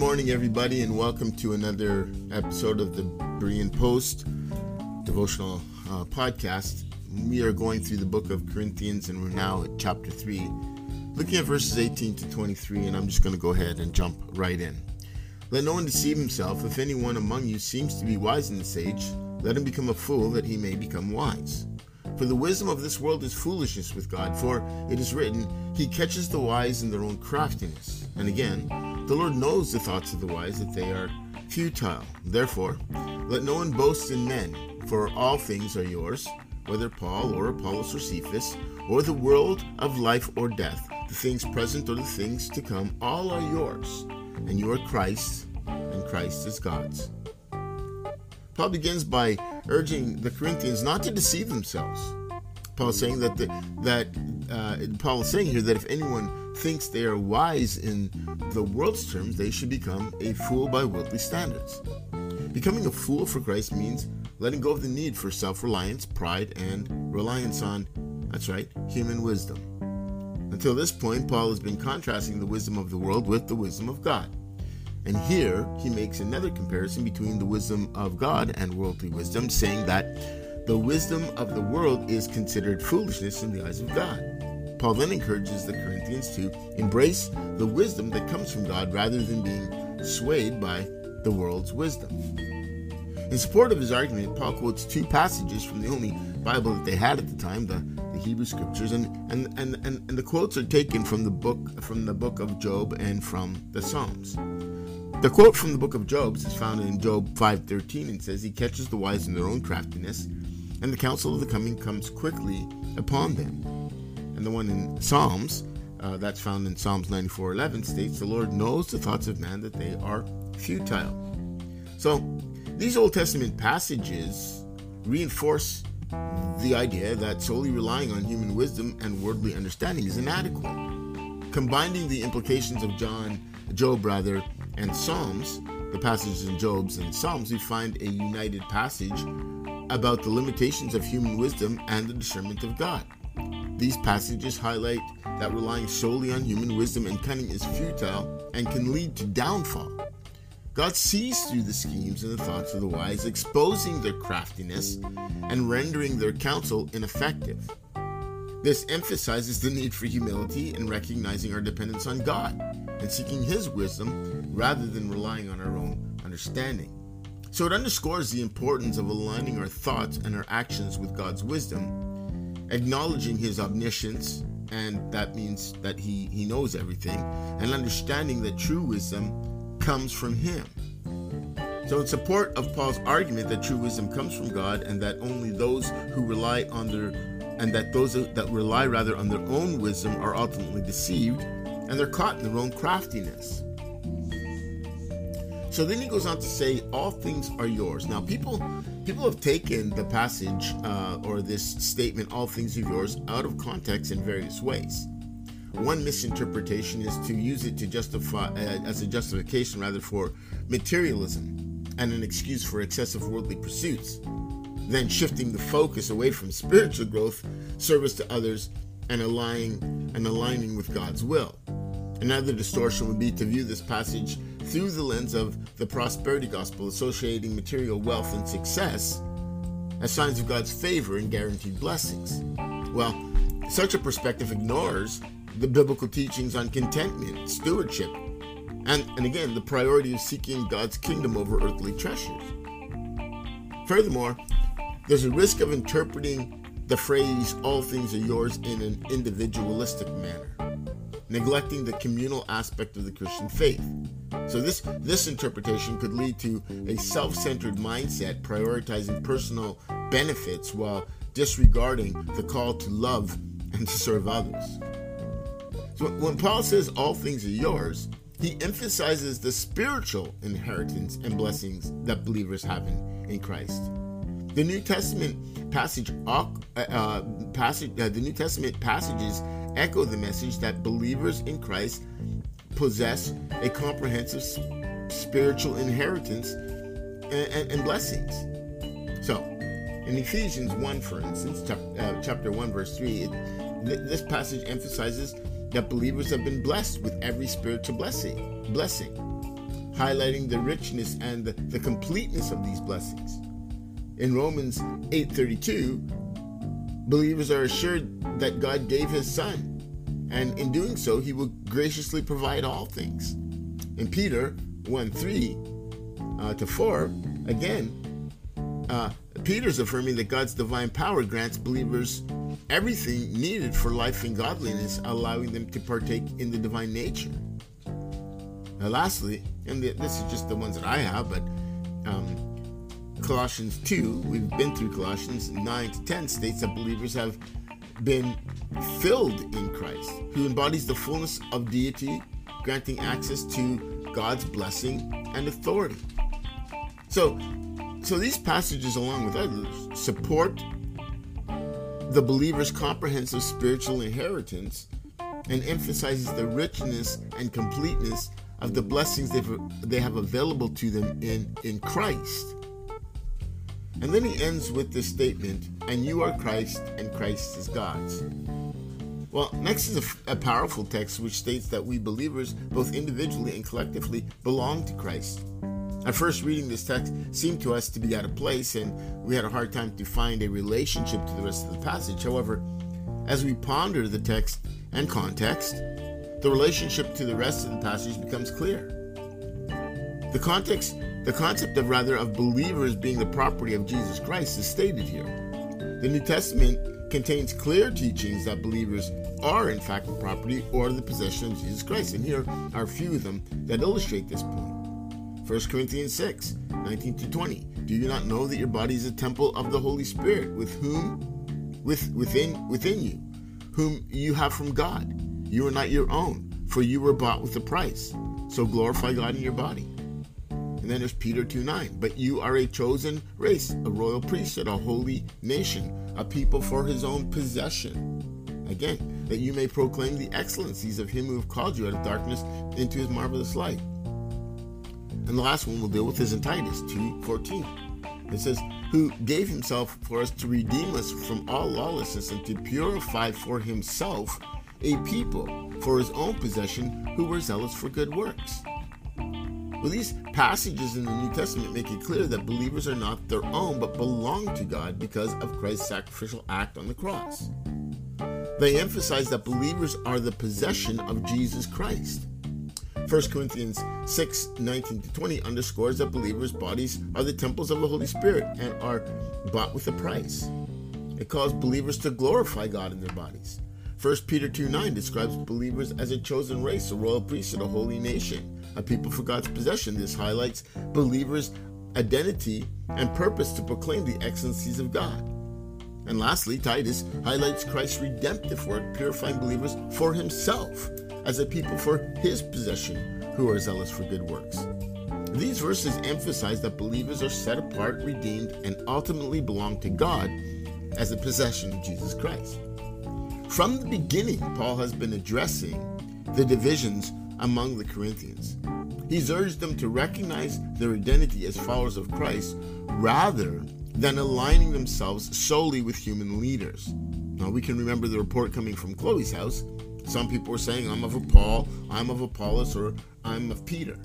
Morning, everybody, and welcome to another episode of the Berean Post devotional uh, podcast. We are going through the book of Corinthians, and we're now at chapter 3, looking at verses 18 to 23, and I'm just going to go ahead and jump right in. Let no one deceive himself. If anyone among you seems to be wise in this age, let him become a fool that he may become wise. For the wisdom of this world is foolishness with God, for it is written, He catches the wise in their own craftiness. And again, the Lord knows the thoughts of the wise, that they are futile. Therefore, let no one boast in men, for all things are yours, whether Paul or Apollos or Cephas, or the world of life or death, the things present or the things to come, all are yours, and you are Christ, and Christ is God's. Paul begins by urging the Corinthians not to deceive themselves. Paul saying that the, that uh, Paul is saying here that if anyone thinks they are wise in the world's terms, they should become a fool by worldly standards. Becoming a fool for Christ means letting go of the need for self-reliance, pride, and reliance on, that's right, human wisdom. Until this point, Paul has been contrasting the wisdom of the world with the wisdom of God. And here he makes another comparison between the wisdom of God and worldly wisdom, saying that the wisdom of the world is considered foolishness in the eyes of God. Paul then encourages the Corinthians to embrace the wisdom that comes from God rather than being swayed by the world's wisdom. In support of his argument, Paul quotes two passages from the only Bible that they had at the time, the, the Hebrew Scriptures, and, and, and, and, and the quotes are taken from the book from the book of Job and from the Psalms. The quote from the book of Job is found in Job 5:13 and says, "He catches the wise in their own craftiness, and the counsel of the coming comes quickly upon them. And the one in Psalms, uh, that's found in Psalms 94:11, states, "The Lord knows the thoughts of man that they are futile." So, these Old Testament passages reinforce the idea that solely relying on human wisdom and worldly understanding is inadequate. Combining the implications of John, Job rather, and Psalms, the passages in Job's and Psalms, we find a united passage about the limitations of human wisdom and the discernment of God. These passages highlight that relying solely on human wisdom and cunning is futile and can lead to downfall. God sees through the schemes and the thoughts of the wise, exposing their craftiness and rendering their counsel ineffective. This emphasizes the need for humility and recognizing our dependence on God and seeking His wisdom rather than relying on our own understanding. So it underscores the importance of aligning our thoughts and our actions with God's wisdom, acknowledging His omniscience, and that means that He, he knows everything, and understanding that true wisdom comes from Him. So, in support of Paul's argument that true wisdom comes from God and that only those who rely on their and that those that rely rather on their own wisdom are ultimately deceived and they're caught in their own craftiness. So then he goes on to say, "All things are yours." Now, people people have taken the passage uh, or this statement, "All things are yours," out of context in various ways. One misinterpretation is to use it to justify uh, as a justification rather for materialism and an excuse for excessive worldly pursuits, then shifting the focus away from spiritual growth, service to others, and aligning and aligning with God's will. Another distortion would be to view this passage through the lens of the prosperity gospel, associating material wealth and success as signs of God's favor and guaranteed blessings. Well, such a perspective ignores the biblical teachings on contentment, stewardship, and, and again, the priority of seeking God's kingdom over earthly treasures. Furthermore, there's a risk of interpreting the phrase, all things are yours, in an individualistic manner, neglecting the communal aspect of the Christian faith. So this this interpretation could lead to a self-centered mindset prioritizing personal benefits while disregarding the call to love and to serve others. So when Paul says all things are yours, he emphasizes the spiritual inheritance and blessings that believers have in, in Christ. The New Testament passage, uh, uh, passage uh, the New Testament passages echo the message that believers in Christ possess a comprehensive spiritual inheritance and, and, and blessings. So, in Ephesians 1, for instance, uh, chapter 1, verse 3, it, this passage emphasizes that believers have been blessed with every spiritual blessing, blessing, highlighting the richness and the, the completeness of these blessings. In Romans 8:32, believers are assured that God gave his son, and in doing so he will graciously provide all things. In Peter 1:3 uh, to 4, again, uh, Peter's affirming that God's divine power grants believers everything needed for life and godliness, allowing them to partake in the divine nature. Now, lastly, and this is just the ones that I have, but um, Colossians 2, we've been through Colossians 9 to 10, states that believers have been filled in Christ, who embodies the fullness of deity, granting access to God's blessing and authority. So, so these passages, along with others, support the believer's comprehensive spiritual inheritance and emphasizes the richness and completeness of the blessings they have available to them in, in Christ. And then he ends with this statement, and you are Christ, and Christ is God's. Well, next is a, a, powerful text which states that we believers, both individually and collectively, belong to Christ. At first reading this text seemed to us to be out of place, and we had a hard time to find a relationship to the rest of the passage. However, as we ponder the text and context, the relationship to the rest of the passage becomes clear. The context, the concept of rather of believers being the property of Jesus Christ is stated here. The New Testament contains clear teachings that believers are in fact the property or the possession of Jesus Christ, and here are a few of them that illustrate this point. 1 Corinthians 6, 19 to 20. Do you not know that your body is a temple of the Holy Spirit, with whom with within within you, whom you have from God? You are not your own, for you were bought with a price. So glorify God in your body. Then there's Peter 2 9. But you are a chosen race, a royal priesthood, a holy nation, a people for his own possession. Again, that you may proclaim the excellencies of him who have called you out of darkness into his marvelous light. And the last one we'll deal with is in Titus 2:14. It says, "Who gave himself for us to redeem us from all lawlessness and to purify for himself a people for his own possession who were zealous for good works." Well, these passages in the New Testament make it clear that believers are not their own but belong to God because of Christ's sacrificial act on the cross. They emphasize that believers are the possession of Jesus Christ. 1 Corinthians 6 19 to 20 underscores that believers' bodies are the temples of the Holy Spirit and are bought with a price. It calls believers to glorify God in their bodies. 1 Peter 2 9 describes believers as a chosen race, a royal priesthood, a holy nation, a people for God's possession. This highlights believers' identity and purpose to proclaim the excellencies of God. And lastly, Titus highlights Christ's redemptive work, purifying believers for himself as a people for his possession who are zealous for good works. These verses emphasize that believers are set apart, redeemed, and ultimately belong to God as a possession of Jesus Christ. From the beginning, Paul has been addressing the divisions among the Corinthians. He's urged them to recognize their identity as followers of Christ rather than aligning themselves solely with human leaders. Now, we can remember the report coming from Chloe's house some people were saying, I'm of Paul, I'm of Apollos, or I'm of Peter.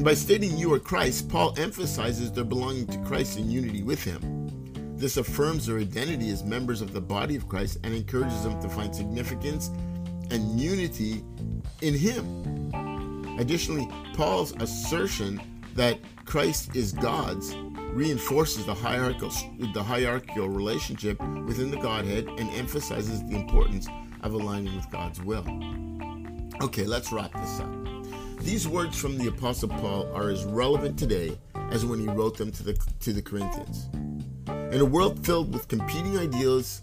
by stating you are Christ, Paul emphasizes their belonging to Christ in unity with him. This affirms their identity as members of the body of Christ and encourages them to find significance and unity in Him. Additionally, Paul's assertion that Christ is God's reinforces the hierarchical, the hierarchical relationship within the Godhead and emphasizes the importance of aligning with God's will. Okay, let's wrap this up. These words from the Apostle Paul are as relevant today as when he wrote them to the, to the Corinthians. In a world filled with competing ideas,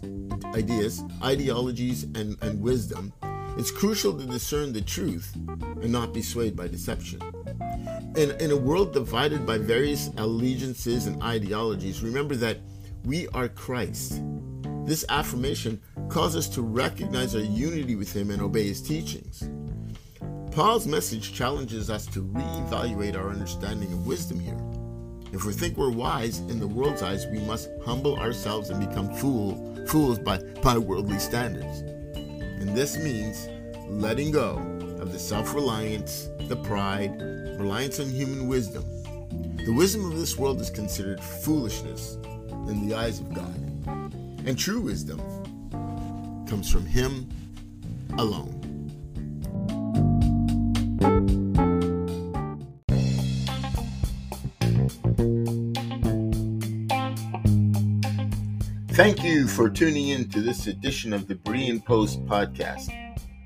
ideas, ideologies, and, and wisdom, it's crucial to discern the truth and not be swayed by deception. In, in a world divided by various allegiances and ideologies, remember that we are Christ. This affirmation calls us to recognize our unity with Him and obey His teachings. Paul's message challenges us to reevaluate our understanding of wisdom here. If we think we're wise in the world's eyes, we must humble ourselves and become fool, fools by, by worldly standards. And this means letting go of the self reliance, the pride, reliance on human wisdom. The wisdom of this world is considered foolishness in the eyes of God. And true wisdom comes from Him alone. Thank you for tuning in to this edition of the Berean Post podcast.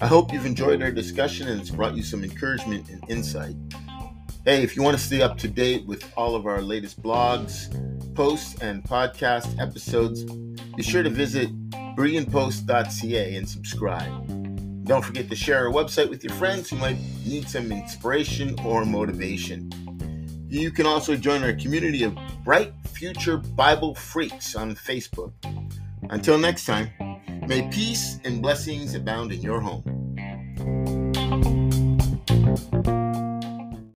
I hope you've enjoyed our discussion and it's brought you some encouragement and insight. Hey, if you want to stay up to date with all of our latest blogs, posts, and podcast episodes, be sure to visit bereanpost.ca and subscribe. Don't forget to share our website with your friends who might need some inspiration or motivation. You can also join our community of bright future Bible freaks on Facebook. Until next time, may peace and blessings abound in your home.